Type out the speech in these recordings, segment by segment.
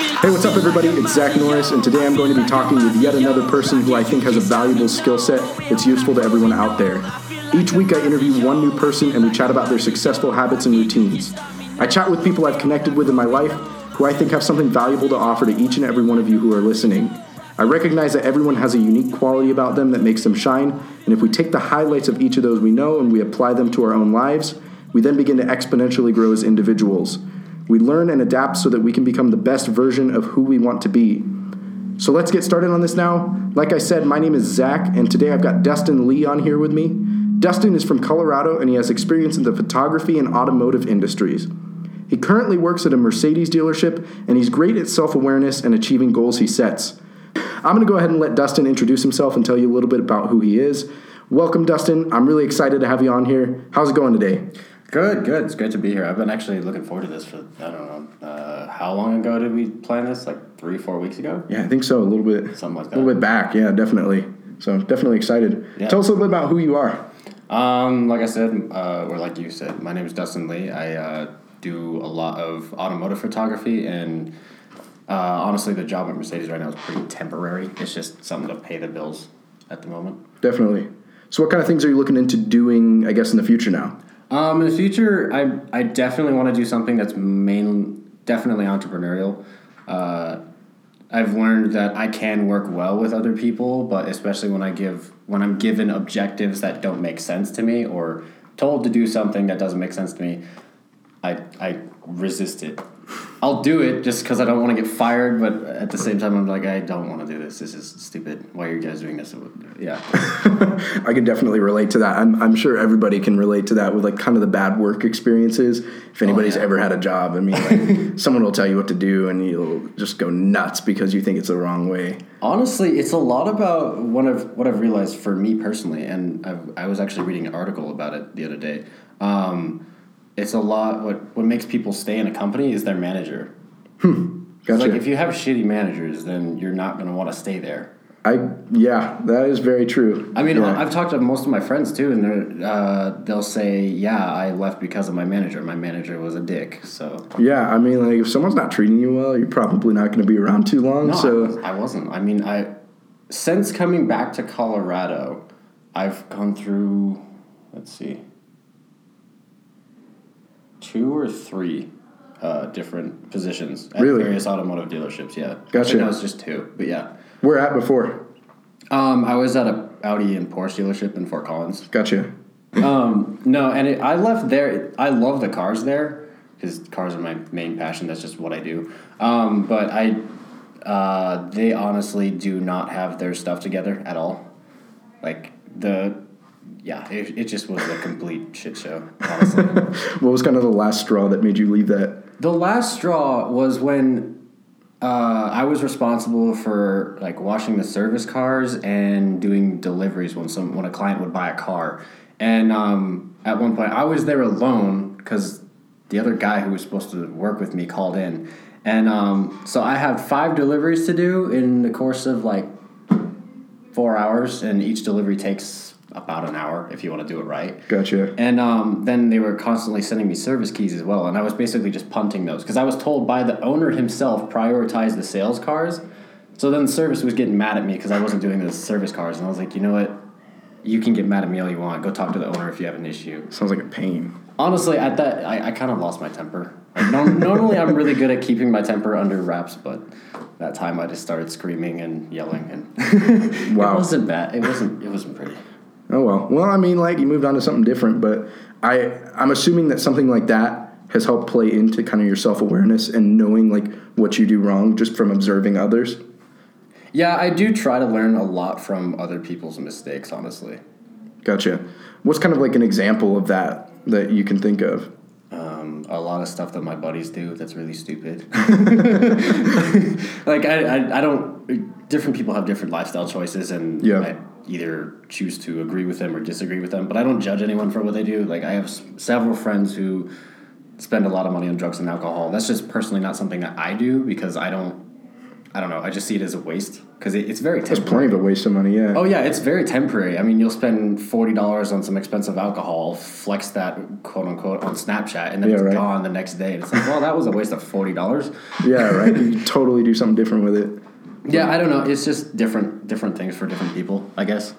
Hey, what's up, everybody? It's Zach Norris, and today I'm going to be talking with yet another person who I think has a valuable skill set that's useful to everyone out there. Each week, I interview one new person and we chat about their successful habits and routines. I chat with people I've connected with in my life who I think have something valuable to offer to each and every one of you who are listening. I recognize that everyone has a unique quality about them that makes them shine, and if we take the highlights of each of those we know and we apply them to our own lives, we then begin to exponentially grow as individuals. We learn and adapt so that we can become the best version of who we want to be. So let's get started on this now. Like I said, my name is Zach, and today I've got Dustin Lee on here with me. Dustin is from Colorado and he has experience in the photography and automotive industries. He currently works at a Mercedes dealership and he's great at self awareness and achieving goals he sets. I'm going to go ahead and let Dustin introduce himself and tell you a little bit about who he is. Welcome, Dustin. I'm really excited to have you on here. How's it going today? Good, good. It's great to be here. I've been actually looking forward to this for I don't know uh, how long ago did we plan this? Like three, four weeks ago. Yeah, I think so. A little bit, Something like a little bit back. Yeah, definitely. So definitely excited. Yeah. Tell us a little bit about who you are. Um, like I said, uh, or like you said, my name is Dustin Lee. I uh, do a lot of automotive photography, and uh, honestly, the job at Mercedes right now is pretty temporary. It's just something to pay the bills at the moment. Definitely. So, what kind of things are you looking into doing? I guess in the future now. Um, in the future, I I definitely want to do something that's main definitely entrepreneurial. Uh, I've learned that I can work well with other people, but especially when I give when I'm given objectives that don't make sense to me or told to do something that doesn't make sense to me, I I resist it. I'll do it just because I don't want to get fired, but at the same time, I'm like, I don't want to do this. This is stupid. Why are you guys doing this? Yeah. I can definitely relate to that. I'm, I'm sure everybody can relate to that with like kind of the bad work experiences. If anybody's yeah. ever had a job, I mean, like someone will tell you what to do and you'll just go nuts because you think it's the wrong way. Honestly, it's a lot about what I've what I've realized for me personally, and I've, I was actually reading an article about it the other day. Um, it's a lot. What what makes people stay in a company is their manager. 'Cause, Gotcha. Like if you have shitty managers, then you're not going to want to stay there. I yeah, that is very true. I mean, Yeah. I've talked to most of my friends too, and they're uh, they'll say, "Yeah, I left because of my manager. My manager was a dick." So yeah, I mean, like if someone's not treating you well, you're probably not going to be around too long. No, so I wasn't. I mean, I since coming back to Colorado, I've gone through. Let's see, two or three uh, different positions at Really? various automotive dealerships. Yeah, Gotcha. No, was just two, but yeah. we're at before. Um, I was at a Audi and Porsche dealership in Fort Collins. Gotcha. Um, no, and it, I left there. I love the cars there because cars are my main passion. That's just what I do. Um, but I, uh, they honestly do not have their stuff together at all. Like the, yeah, it, it just was a complete shit show. Honestly, What was kind of the last straw that made you leave that? the last straw was when uh, I was responsible for like washing the service cars and doing deliveries when some when a client would buy a car. And um, at one point, I was there alone because the other guy who was supposed to work with me called in, and um, so I had five deliveries to do in the course of like four hours, and each delivery takes about an hour if you want to do it right. Gotcha. And um, then they were constantly sending me service keys as well, and I was basically just punting those because I was told by the owner himself prioritize the sales cars. So then the service was getting mad at me because I wasn't doing the service cars, and I was like, you know what, you can get mad at me all you want. Go talk to the owner if you have an issue. Sounds like a pain. Honestly, at that, I, I kind of lost my temper. Like, norm- normally, I'm really good at keeping my temper under wraps, but that time I just started screaming and yelling, and Wow. it wasn't bad. It wasn't. It wasn't pretty. Oh well. Well, I mean, like you moved on to something different, but I I'm assuming that something like that has helped play into kind of your self awareness and knowing like what you do wrong just from observing others. Yeah, I do try to learn a lot from other people's mistakes, honestly. Gotcha. What's kind of like an example of that that you can think of? Um, a lot of stuff that my buddies do that's really stupid. like, I, I, I don't, different people have different lifestyle choices, and Yeah. I either choose to agree with them or disagree with them, but I don't judge anyone for what they do. Like, I have s- several friends who spend a lot of money on drugs and alcohol. That's just personally not something that I do because I don't I don't know. I just see it as a waste because it, it's very It's temporary. plenty of a waste of money. Yeah. Oh yeah, it's very temporary. I mean, you'll spend forty dollars on some expensive alcohol, flex that quote unquote on Snapchat, and then Yeah, it's right. gone the next day. And it's like, well, that was a waste of forty dollars. Yeah. Right. you totally do something different with it. Yeah, I don't know. It's just different different things for different people, I guess.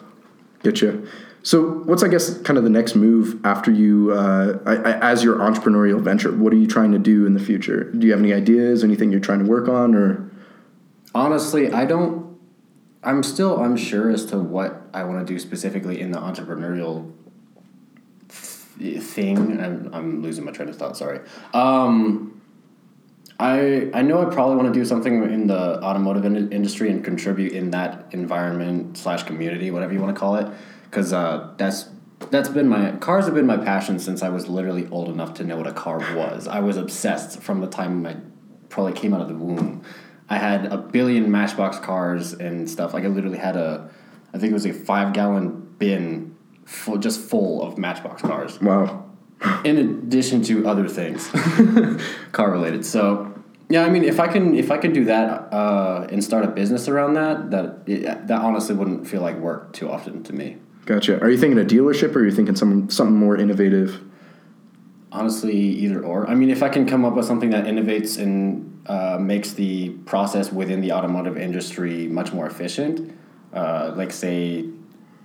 Getcha. So, what's I guess kind of the next move after you, uh, I, I, as your entrepreneurial venture? What are you trying to do in the future? Do you have any ideas? Anything you're trying to work on, or Honestly, I don't. I'm still unsure as to what I want to do specifically in the entrepreneurial th- thing. I'm, I'm losing my train of thought. Sorry. Um, I I know I probably want to do something in the automotive in- industry and contribute in that environment slash community, whatever you want to call it, because uh, that's that's been my cars have been my passion since I was literally old enough to know what a car was. I was obsessed from the time I probably came out of the womb. I had a billion Matchbox cars and stuff. Like I literally had a, I think it was a five gallon bin, full, just full of Matchbox cars wow? in addition to other things car related so yeah i mean if i can if i can do that uh, and start a business around that that that honestly wouldn't feel like work too often to me Gotcha. Are you thinking a dealership, or are you thinking some something more innovative? honestly either or i mean if i can come up with something that innovates and uh, makes the process within the automotive industry much more efficient uh, like say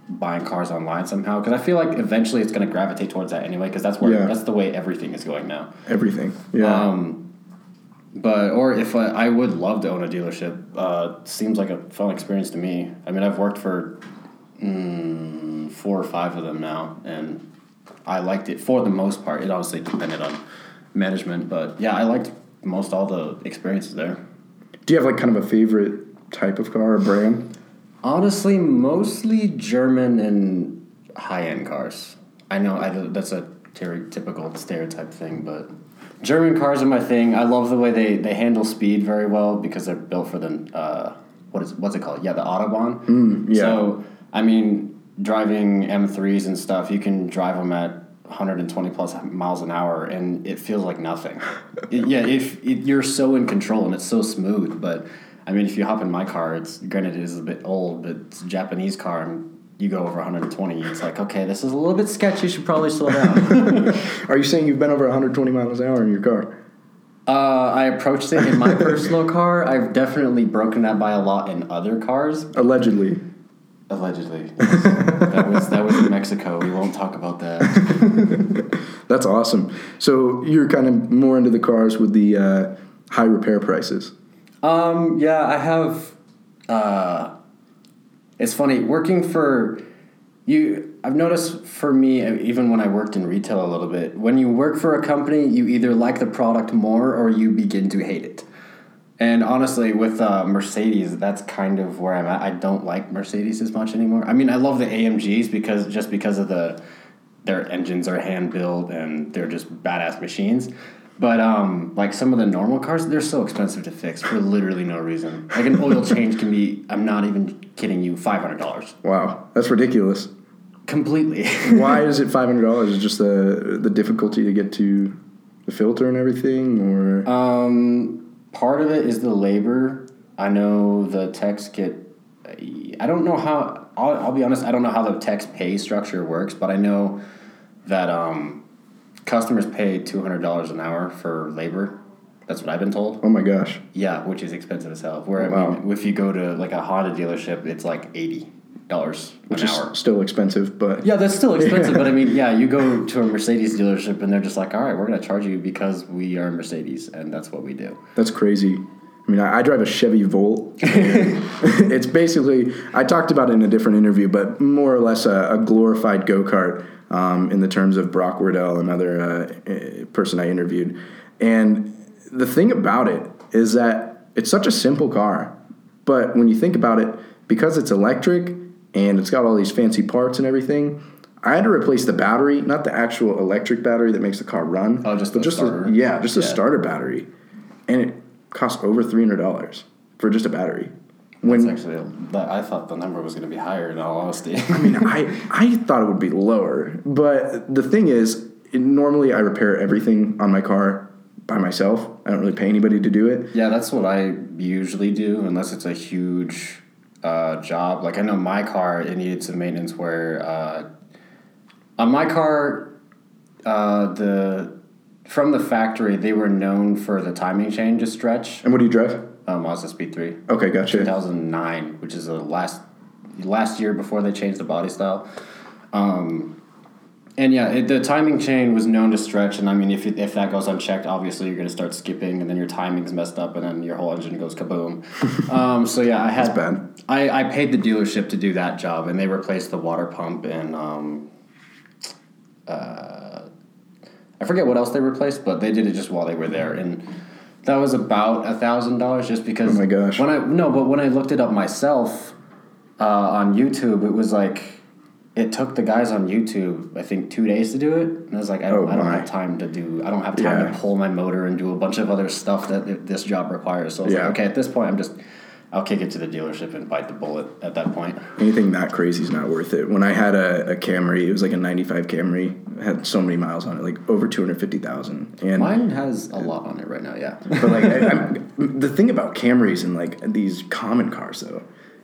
buying cars online somehow because i feel like eventually it's going to gravitate towards that anyway because that's where Yeah. that's the way everything is going now Everything. Yeah. Um, but or if I, I would love to own a dealership, uh, seems like a fun experience to me. I mean, I've worked for mm, four or five of them now, and I liked it for the most part. It obviously depended on management, but yeah, I liked most all the experiences there. do you have like kind of a favorite type of car or brand? Honestly, mostly German and high end cars. I know I, that's a typical stereotype thing, but German cars are my thing. I love the way they, they handle speed very well because they're built for the uh, what is what's it called? Yeah, the autobahn. Mm, yeah. So I mean, driving M3s and stuff, you can drive them at 120 plus miles an hour, and it feels like nothing. It- yeah, if it, you're so in control and it's so smooth, but I mean, if you hop in my car, it's granted it is a bit old, but it's a Japanese car, and you go over 120, it's like okay, this is a little bit sketchy. You should probably slow down. Are you saying you've been over 120 miles an hour in your car? uh, I approached it in my personal car. I've definitely broken that by a lot in other cars. Allegedly. Allegedly, yes. that was that was in Mexico. We won't talk about that. That's awesome. So you're kind of more into the cars with the uh, high repair prices. Um, yeah, I have. Uh, it's funny working for you. I've noticed for me, even when I worked in retail a little bit, when you work for a company, you either like the product more or you begin to hate it. And honestly, with uh, Mercedes, that's kind of where I'm at. I don't like Mercedes as much anymore. I mean, I love the AMGs because just because of the their engines are hand built and they're just badass machines. But um, like some of the normal cars, they're so expensive to fix for literally no reason. Like an oil change can be, I'm not even kidding you, five hundred dollars Wow, that's ridiculous. completely. Why is it $500? Is just the the difficulty to get to the filter and everything, or Um, part of it is the labor. I know the techs get. I don't know how. I'll, I'll be honest. I don't know how the techs pay structure works, but I know that um, customers pay two hundred dollars an hour for labor. That's what I've been told. oh my gosh, Yeah, which is expensive as hell. Where I mean, if you go to like a Honda dealership, it's like eighty dollars an which is hour. still expensive, but Yeah, that's still expensive, but I mean, yeah, you go to a Mercedes dealership and they're just like, all right, we're going to charge you because we are Mercedes and that's what we do. That's crazy. I mean, I, I drive a Chevy Volt. it's basically, I talked about it in a different interview, but more or less a, a glorified go kart um, in the terms of Brock Wardell, another uh, eh, person I interviewed. And the thing about it is that it's such a simple car, but when you think about it, because it's electric and it's got all these fancy parts and everything, I had to replace the battery, not the actual electric battery that makes the car run. Oh, just but the just starter. A, yeah, just a Yeah. starter battery, and it cost over three hundred dollars for just a battery. That's When actually, that, I thought the number was going to be higher in all honesty. I mean, I I thought it would be lower, but the thing is, normally I repair everything on my car by myself. I don't really pay anybody to do it. Yeah, that's what I usually do, unless it's a huge uh, job. Like I know my car, it needed some maintenance where uh, on my car, uh, the from the factory they were known for the timing chain to stretch. And what do you drive? Um, Mazda Speed Three. Okay, gotcha. 2009, which is the last last year before they changed the body style. Um, and yeah, it, the timing chain was known to stretch, and I mean, if, it, if that goes unchecked, obviously you're going to start skipping, and then your timing's messed up, and then your whole engine goes kaboom. um, so yeah, I had bad. I, I paid the dealership to do that job, and they replaced the water pump and um, uh, I forget what else they replaced, but they did it just while they were there, and that was about a thousand dollars just because. Oh my gosh. When I no, but when I looked it up myself uh, on YouTube, it was like it took the guys on YouTube I think two days to do it, and I was like, I don't, Oh, I don't have time to do, I don't have time Yeah. to pull my motor and do a bunch of other stuff that this job requires. So I was Yeah. like, okay, at this point, I'm just. I'll kick it to the dealership and bite the bullet at that point. Anything that crazy is not worth it. When I had a, a Camry, it was like a '95 Camry, it had so many miles on it, like over 250,000. And Mine has a lot on it right now, yeah. But like, I, I'm, the thing about Camrys and like these common cars, though,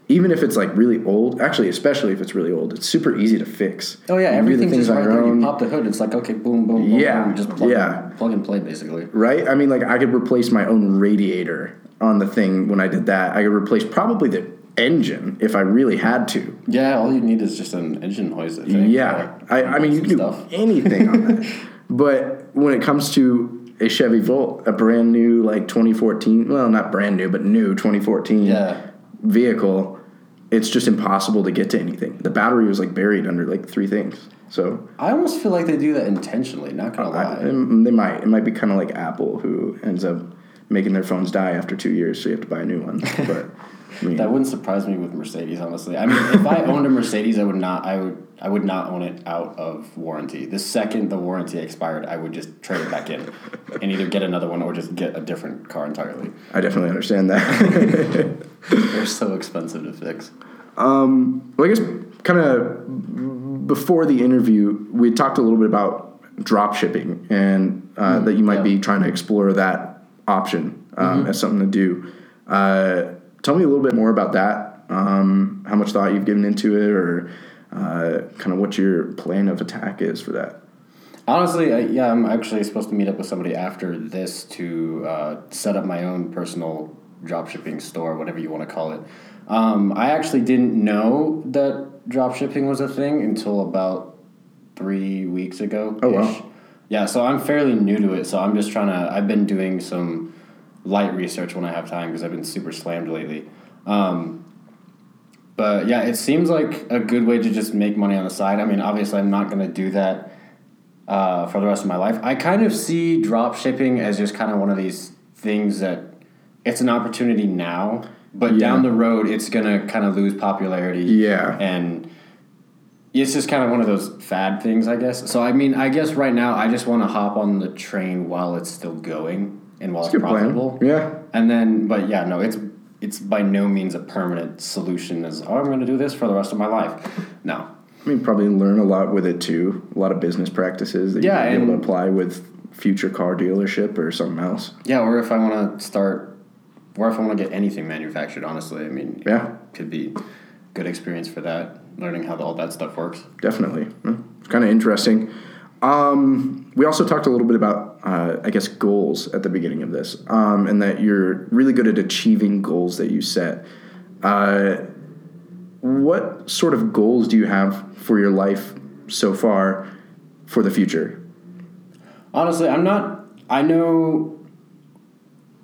even if it's like really old, actually, especially if it's really old, it's super easy to fix. Oh yeah, You everything's things just on right your there. You pop the hood, it's like okay, boom, boom, boom, Yeah, boom. Just plug, yeah. and, plug and play basically. right? I mean, like I could replace my own radiator on the thing when I did that. I could replace probably the engine if I really had to. Yeah, all you need is just an engine hoist. I think. Yeah, Like, I, I mean, you can do stuff. anything on that. But when it comes to a Chevy Volt, a brand new like 2014, well, not brand new, but new 2014 Yeah. Vehicle, it's just impossible to get to anything. The battery was like buried under like three things. So I almost feel like they do that intentionally. Not gonna I, lie. and they might. It might be kind of like Apple, who ends up making their phones die after two years, so you have to buy a new one. But mean, that wouldn't surprise me with Mercedes, honestly. I mean, if I owned a Mercedes, I would not. I would. I would not own it out of warranty. The second the warranty expired, I would just trade it back in, and either get another one or just get a different car entirely. I definitely understand that. They're so expensive to fix. Um, Well, I guess kind of before the interview, we talked a little bit about drop shipping and uh, that you might yeah. be trying to explore that option um, as something to do. Uh, tell me a little bit more about that. Um, how much thought you've given into it, or uh, kind of what your plan of attack is for that. Honestly, I, yeah, I'm actually supposed to meet up with somebody after this to uh, set up my own personal dropshipping store, whatever you want to call it. Um, I actually didn't know that dropshipping was a thing until about three weeks ago. Oh, wow. Yeah, so I'm fairly new to it. So I'm just trying to. I've been doing some light research when I have time because I've been super slammed lately. Um, but yeah, it seems like a good way to just make money on the side. I mean, obviously, I'm not going to do that uh, for the rest of my life. I kind of see drop shipping as just kind of one of these things that it's an opportunity now, but Yeah. down the road, it's going to kind of lose popularity. Yeah. And it's just kind of one of those fad things, I guess. So, I mean, I guess right now, I just want to hop on the train while it's still going and while it's, plan. profitable. Yeah. And then, but yeah, no, it's it's by no means a permanent solution. As oh, I'm going to do this for the rest of my life. No, I mean, probably learn a lot with it too. A lot of business practices that Yeah, you'll be able to apply with future car dealership or something else. yeah. Or if I want to start, or if I want to get anything manufactured, honestly, I mean, Yeah. could be good experience for that. Learning how all that stuff works. Definitely. Hmm. It's kind of interesting. Um, we also talked a little bit about, uh, I guess, goals at the beginning of this, um, and that you're really good at achieving goals that you set. Uh, what sort of goals do you have for your life so far for the future? Honestly, I'm not. I know.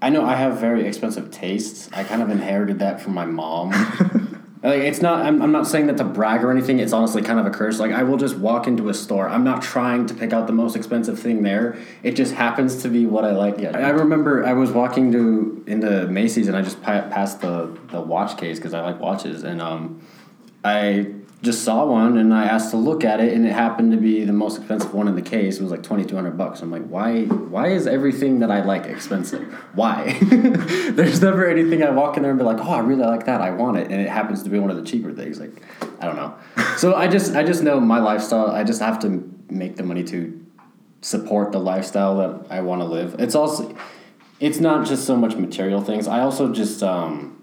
I know I have very expensive tastes. I kind of inherited that from my mom. like it's not. I'm, I'm not saying that to brag or anything. It's honestly kind of a curse. Like I will just walk into a store. I'm not trying to pick out the most expensive thing there. It just happens to be what I like. Yeah. I remember I was walking to into Macy's and I just pa- passed the the watch case because I like watches and um, I just saw one and I asked to look at it and it happened to be the most expensive one in the case. It was like twenty two hundred bucks. I'm like, why? Why is everything that I like expensive? Why? There's never anything I walk in there and be like, oh, I really like that. I want it, and it happens to be one of the cheaper things. Like, I don't know. so I just I just know my lifestyle. I just have to make the money to support the lifestyle that I want to live. It's also it's not just so much material things. I also just um,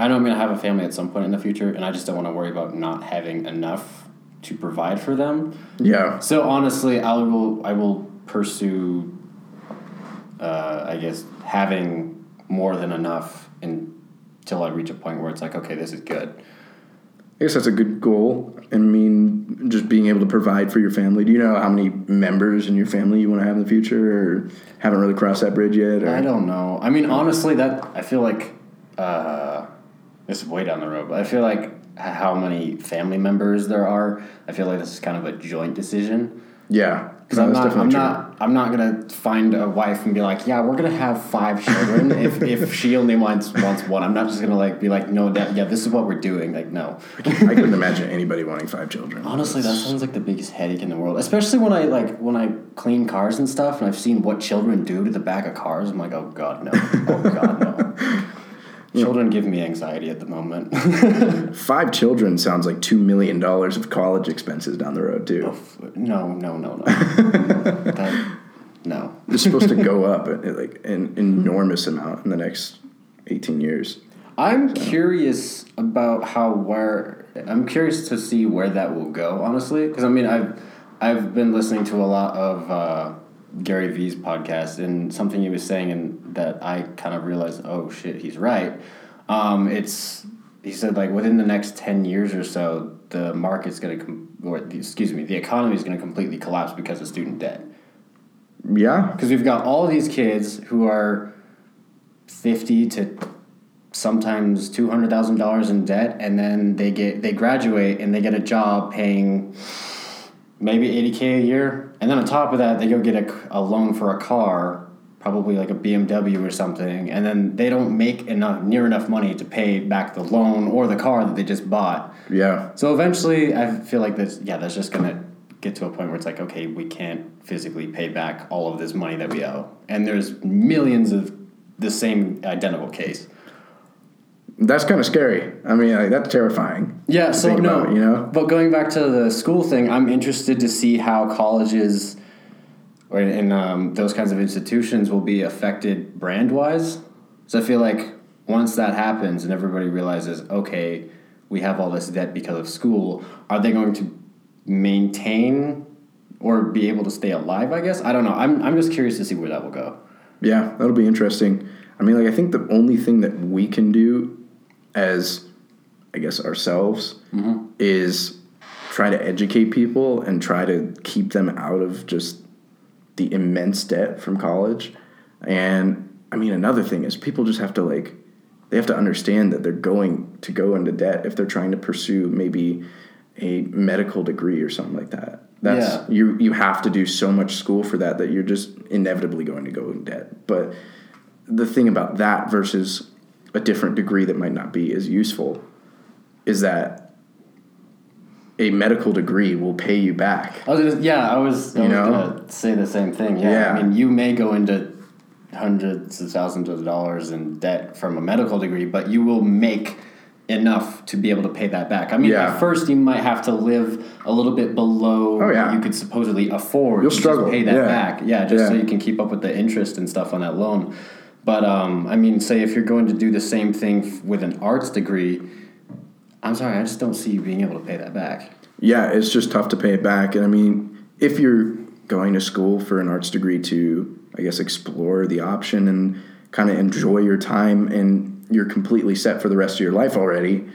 I know I'm gonna have a family at some point in the future, and I just don't want to worry about not having enough to provide for them. Yeah. So honestly, I will I will pursue. Uh, I guess having more than enough until I reach a point where it's like, okay, this is good. I guess that's a good goal. I mean, just being able to provide for your family. Do you know how many members in your family you want to have in the future, or haven't really crossed that bridge yet? Or? I don't know. I mean, honestly, that I feel like uh, this is way down the road, but I feel like how many family members there are. I feel like this is kind of a joint decision. Yeah, Because No, I'm not, I'm true. not, I'm not gonna find a wife and be like, yeah, we're gonna have five children. if, if she only wants wants one, I'm not just gonna like be like, no, that, yeah, this is what we're doing. Like, no. I couldn't imagine anybody wanting five children. Honestly, that sounds like the biggest headache in the world. Especially when I like when I clean cars and stuff, and I've seen what children do to the back of cars. I'm like, oh god, no. Oh god, no. Children give me anxiety at the moment. Five children sounds like two million dollars of college expenses down the road too. no, no, no, no. that, no. It's supposed to go up at, at, like an enormous amount in the next eighteen years. I'm curious about how where I'm curious to see where that will go. Honestly, because I mean I've I've been listening to a lot of uh, Gary Vee's podcast and something he was saying and that I kind of realized oh shit he's right. Um, it's he said like within the next ten years or so the market's gonna com- or the, excuse me the economy is gonna completely collapse because of student debt Yeah, because we've got all these kids who are 50 to sometimes $200,000 in debt and then they get they graduate and they get a job paying maybe 80k a year and then on top of that they go get a, a loan for a car probably like a BMW or something and then they don't make enough near enough money to pay back the loan or the car that they just bought yeah, so eventually, I feel like this. Yeah, that's just gonna get to a point where it's like, okay, we can't physically pay back all of this money that we owe, and there's millions of the same identical case. That's kind of scary. I mean, like, that's terrifying. Yeah. So no, about, you know, But going back to the school thing, I'm interested to see how colleges or in um, those kinds of institutions will be affected brand wise. So I feel like once that happens and everybody realizes, okay, we have all this debt because of school, are they going to maintain or be able to stay alive? I guess I don't know. I'm I'm just curious to see where that will go. Yeah, that'll be interesting. I mean, like I think the only thing that we can do as I guess ourselves mm-hmm. is try to educate people and try to keep them out of just the immense debt from college. And I mean, another thing is people just have to like they have to understand that they're going to go into debt if they're trying to pursue maybe a medical degree or something like that. That's Yeah. you you have to do so much school for that that you're just inevitably going to go in debt. But the thing about that versus a different degree that might not be as useful is that a medical degree will pay you back. I was yeah, I was, I was know? gonna say the same thing. Yeah. Yeah. I mean, you may go into hundreds of thousands of dollars in debt from a medical degree, but you will make enough to be able to pay that back. I mean, Yeah. at first you might have to live a little bit below Oh, yeah. what you could supposedly afford. You'll struggle, pay that yeah. back. Yeah, just so you can keep up with the interest and stuff on that loan. But um, I mean, say if you're going to do the same thing f- with an arts degree, I'm sorry, I just don't see you being able to pay that back. Yeah, it's just tough to pay it back. And I mean, if you're going to school for an arts degree to, I guess, explore the option and kind of enjoy your time and you're completely set for the rest of your life already,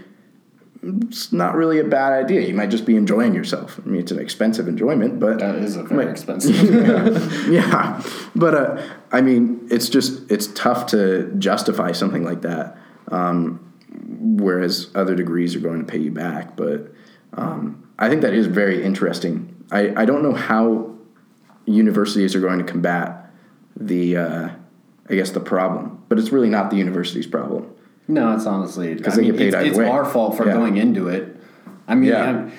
it's not really a bad idea. You might just be enjoying yourself. I mean, it's an expensive enjoyment, but That is a very Right. expensive. yeah, but uh, I mean, it's just it's tough to justify something like that. Um, whereas other degrees are going to pay you back, but um, I think that is very interesting. I, I don't know how universities are going to combat the uh, I guess the problem, but it's really not the university's problem. No, it's honestly because they get paid it's, it's our fault for Yeah. going into it. I mean, Yeah.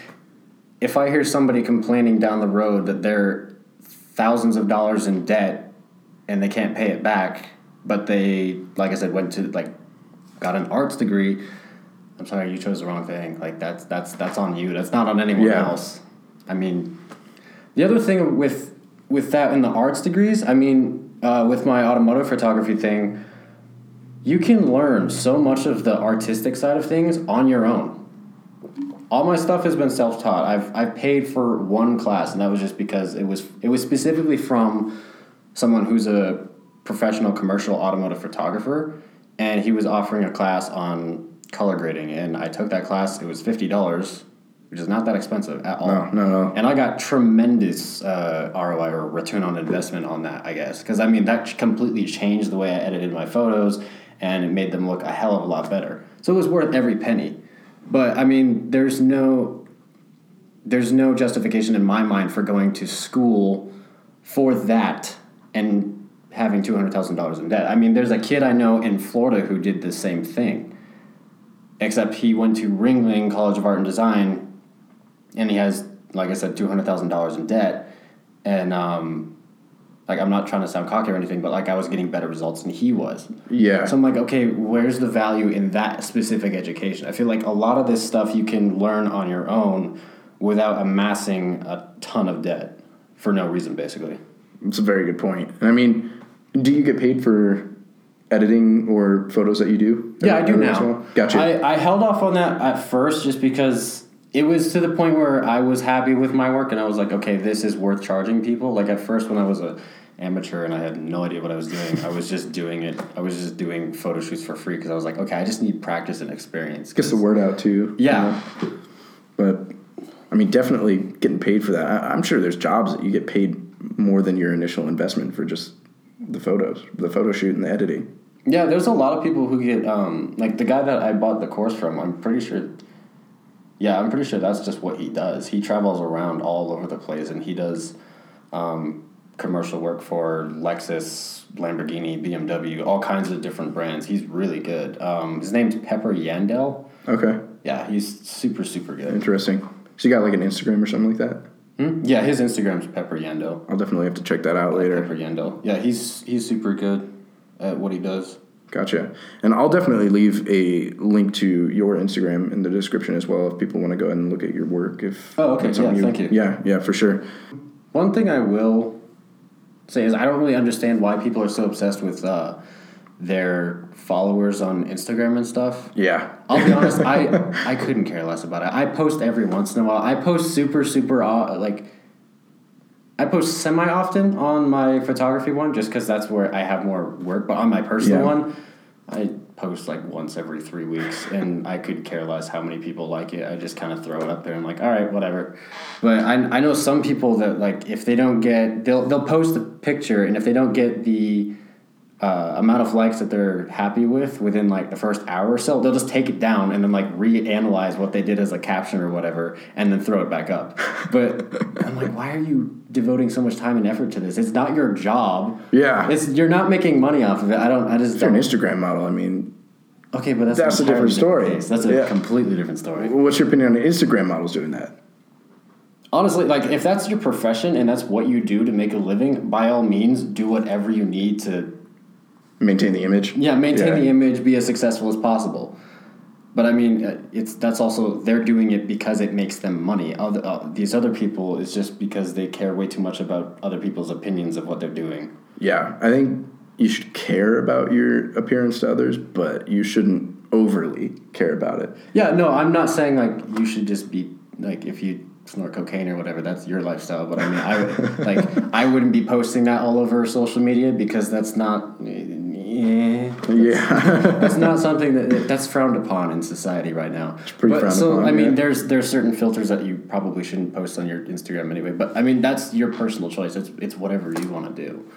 If I hear somebody complaining down the road that they're thousands of dollars in debt and they can't pay it back, but they, like I said, went to like got an arts degree. I'm sorry, you chose the wrong thing. Like that's that's that's on you. That's not on anyone Yeah. else. I mean, the other thing with with that in the arts degrees, I mean, uh, with my automotive photography thing, you can learn so much of the artistic side of things on your own. All my stuff has been self-taught. I've I've paid for one class, and that was just because it was it was specifically from someone who's a professional commercial automotive photographer, and he was offering a class on color grading, and I took that class. It was fifty dollars, which is not that expensive at all. No, no, no. And I got tremendous uh, ROI or return on investment on that, I guess, because I mean that completely changed the way I edited my photos, and it made them look a hell of a lot better. So it was worth every penny. But I mean, there's no there's no justification in my mind for going to school for that and having two hundred thousand dollars in debt. I mean, there's a kid I know in Florida who did the same thing, except he went to Ringling College of Art and Design, and he has, like I said, two hundred thousand dollars in debt, and um, like I'm not trying to sound cocky or anything, but like I was getting better results than he was. Yeah. So I'm like, okay, where's the value in that specific education? I feel like a lot of this stuff you can learn on your own without amassing a ton of debt for no reason, basically. It's a very good point. I mean, do you get paid for editing or photos that you do? Yeah, I do Every now. in a while? Gotcha. I, I held off on that at first just because it was to the point where I was happy with my work and I was like, okay, this is worth charging people. Like at first when I was a amateur and I had no idea what I was doing, I was just doing it. I was just doing photo shoots for free because I was like, okay, I just need practice and experience. Gets the word out too. Yeah. you know? But I mean, definitely getting paid for that. I, I'm sure there's jobs that you get paid more than your initial investment for just the photos, the photo shoot and the editing. Yeah, there's a lot of people who get um, like the guy that I bought the course from. I'm pretty sure. Yeah, I'm pretty sure that's just what he does. He travels around all over the place, and he does um, commercial work for Lexus, Lamborghini, BMW, all kinds of different brands. He's really good. Um, his name's Pepper Yandell. Okay, Yeah, he's super super good. interesting. So you got like an Instagram or something like that? Hmm? Yeah, his Instagram's Pepper Yandell. I'll definitely have to check that out later. Pepper Yandell. Yeah, he's he's super good at what he does. Gotcha. And I'll definitely leave a link to your Instagram in the description as well if people want to go ahead and look at your work. If Oh, okay. Yeah, thank you. Yeah, yeah, for sure. One thing I will say is I don't really understand why people are so obsessed with uh, their followers on Instagram and stuff. Yeah. I'll be honest, I I couldn't care less about it. I post every once in a while. I post super super uh, like I post semi often on my photography one just because that's where I have more work. But on my personal Yeah. one, I post like once every three weeks, and I could care less how many people like it. I just kind of throw it up there. and like, all right, whatever. But I, I know some people that like if they don't get they'll they'll post a picture, and if they don't get the uh, amount of likes that they're happy with within like the first hour or so, they'll just take it down and then like reanalyze what they did as a caption or whatever, and then throw it back up. But I'm like, why are you devoting so much time and effort to this? It's not your job. Yeah. It's you're not making money off of it. I don't. I just you're an. Instagram model, I mean, Okay, but that's That's a different story. case. That's a Yeah. completely different story. what's your opinion on Instagram models doing that? Honestly, like if that's your profession and that's what you do to make a living, by all means, do whatever you need to Maintain the image? Yeah, maintain Yeah. the image, be as successful as possible. But I mean, uh, it's that's also they're doing it because it makes them money. Other, uh, these other people is just because they care way too much about other people's opinions of what they're doing. Yeah. I think you should care about your appearance to others, but you shouldn't overly care about it. Yeah, no, I'm not saying like you should just be like if you snort cocaine or whatever, that's your lifestyle. But I mean, I like I wouldn't be posting that all over social media because that's not. Eh, Yeah. that's not something that that's frowned upon in society right now. It's pretty but, frowned so upon, I mean, yeah. there's there's certain filters that you probably shouldn't post on your Instagram anyway. But I mean, that's your personal choice. It's it's whatever you want to do.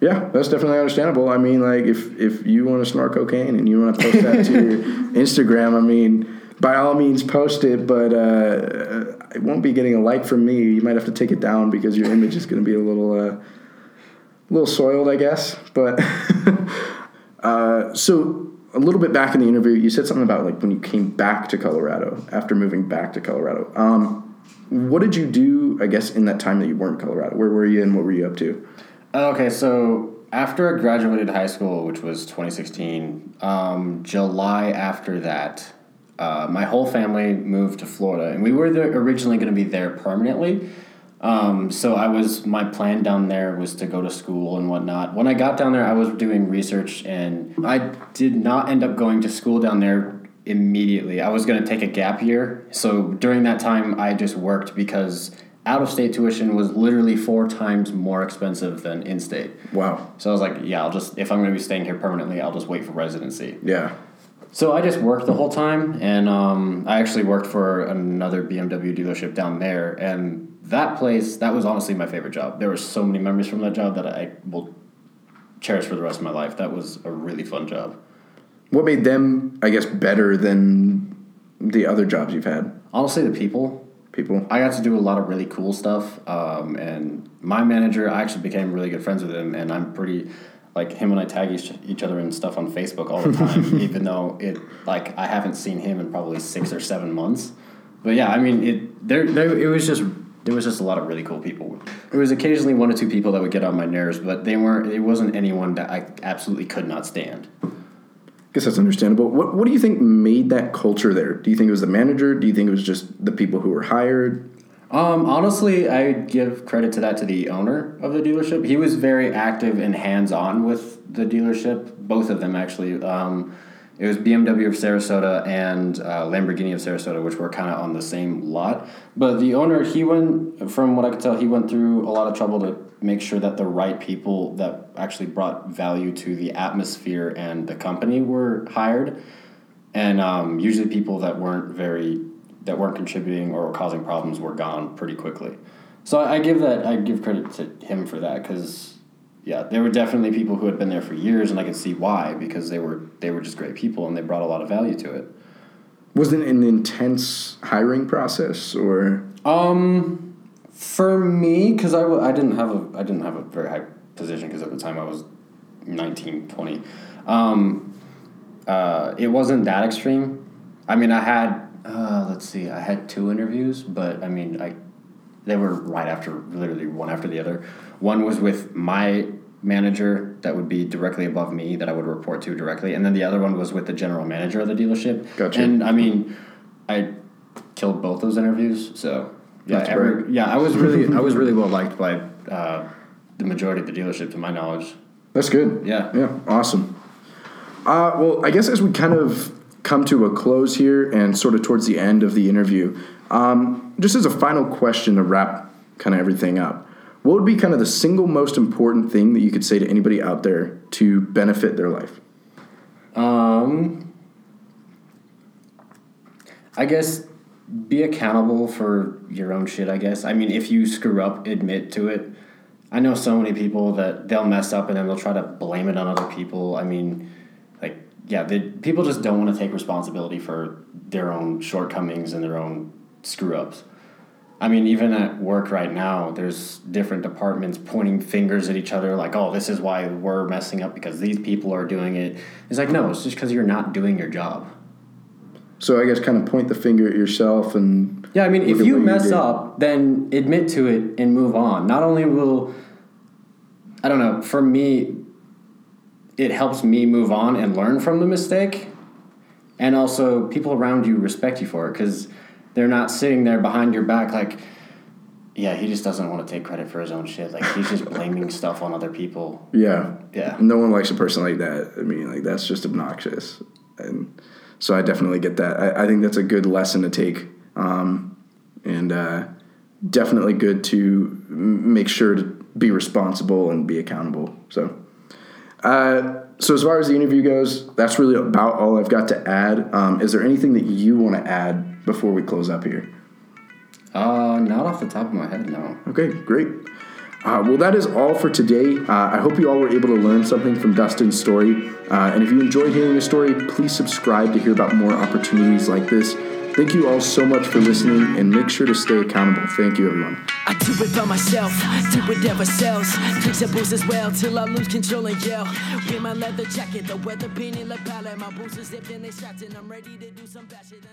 Yeah, that's definitely understandable. I mean, like if if you want to snort cocaine and you want to post that to your Instagram, I mean, by all means post it, but uh, it won't be getting a like from me. You might have to take it down because your image is going to be a little uh, a little soiled, I guess. But uh, so a little bit back in the interview, you said something about like when you came back to Colorado after moving back to Colorado. Um, what did you do? I guess in that time that you weren't in Colorado, where were you and what were you up to? Okay, so after I graduated high school, which was 2016, um, July after that, uh, my whole family moved to Florida, and we were originally going to be there permanently. Um, so I was my plan down there was to go to school and whatnot. When I got down there, I was doing research, and I did not end up going to school down there immediately. I was going to take a gap year. So during that time, I just worked because out of state tuition was literally four times more expensive than in state. Wow. So I was like, yeah, I'll just if I'm going to be staying here permanently, I'll just wait for residency. Yeah. So I just worked the whole time, and um, I actually worked for another BMW dealership down there, and that place that was honestly my favorite job. There were so many memories from that job that I will cherish for the rest of my life. That was a really fun job. What made them, I guess, better than the other jobs you've had? Honestly, the people. People. I got to do a lot of really cool stuff, um, and my manager, I actually became really good friends with him, and I'm pretty like him and I tag each, each other and stuff on Facebook all the time, even though it like I haven't seen him in probably six or seven months. But yeah, I mean it. There, there it was just there was just a lot of really cool people. There was occasionally one or two people that would get on my nerves, but they weren't. It wasn't anyone that I absolutely could not stand. I guess that's understandable. What What do you think made that culture there? Do you think it was the manager? Do you think it was just the people who were hired? Um, honestly, I give credit to that to the owner of the dealership. He was very active and hands on with the dealership. Both of them actually. Um, it was BMW of Sarasota and uh, Lamborghini of Sarasota, which were kind of on the same lot. But the owner, he went, from what I could tell, he went through a lot of trouble to make sure that the right people that actually brought value to the atmosphere and the company were hired. And um, usually people that weren't very that weren't contributing or causing problems were gone pretty quickly. So I give that I give credit to him for that because yeah, there were definitely people who had been there for years, and I could see why because they were they were just great people and they brought a lot of value to it. Was it an intense hiring process or? Um, for me, because I, w- I didn't have a I didn't have a very high position because at the time I was 19, 20. Um, uh, it wasn't that extreme. I mean, I had uh, let's see, I had two interviews, but I mean, I they were right after literally one after the other. One was with my manager that would be directly above me that I would report to directly, and then the other one was with the general manager of the dealership. Gotcha. And I mean, I killed both those interviews, so yeah, every- yeah, I was really I was really well liked by uh, the majority of the dealership, to my knowledge. That's good. Yeah. Yeah. Awesome. Uh, well, I guess as we kind of come to a close here and sort of towards the end of the interview, um, just as a final question to wrap kind of everything up, what would be kind of the single most important thing that you could say to anybody out there to benefit their life? Um, I guess be accountable for your own shit. I guess. I mean, if you screw up, admit to it. I know so many people that they'll mess up and then they'll try to blame it on other people. I mean, like, yeah, they, people just don't want to take responsibility for their own shortcomings and their own screw ups. I mean, even at work right now, there's different departments pointing fingers at each other, like, oh, this is why we're messing up because these people are doing it. It's like, no, it's just because you're not doing your job. So I guess kind of point the finger at yourself and Yeah, I mean, if you what you mess up, then admit to it and move on. Not only will, I don't know, for me, it helps me move on and learn from the mistake. And also, people around you respect you for it because they're not sitting there behind your back like, yeah, he just doesn't want to take credit for his own shit. Like, he's just blaming stuff on other people. yeah, Yeah. no one likes a person like that. I mean, like that's just obnoxious, and so I definitely get that. I, I think that's a good lesson to take, um, and uh, definitely good to m- make sure to be responsible and be accountable. So, uh, so as far as the interview goes, that's really about all I've got to add. Um, is there anything that you want to add before we close up here? Uh, not off the top of my head, no. Okay, great. Uh, well, that is all for today. Uh, I hope you all were able to learn something from Dustin's story. Uh, and if you enjoyed hearing his story, please subscribe to hear about more opportunities like this. Thank you all so much for listening, and make sure to stay accountable. Thank you, everyone. I do it by myself, do whatever sells. Drinks and booze as well, till I lose control and yell. Wear my leather jacket, the weather painted lapel, my boots are zipped and they strapped, and I'm ready to do some bad shit. And I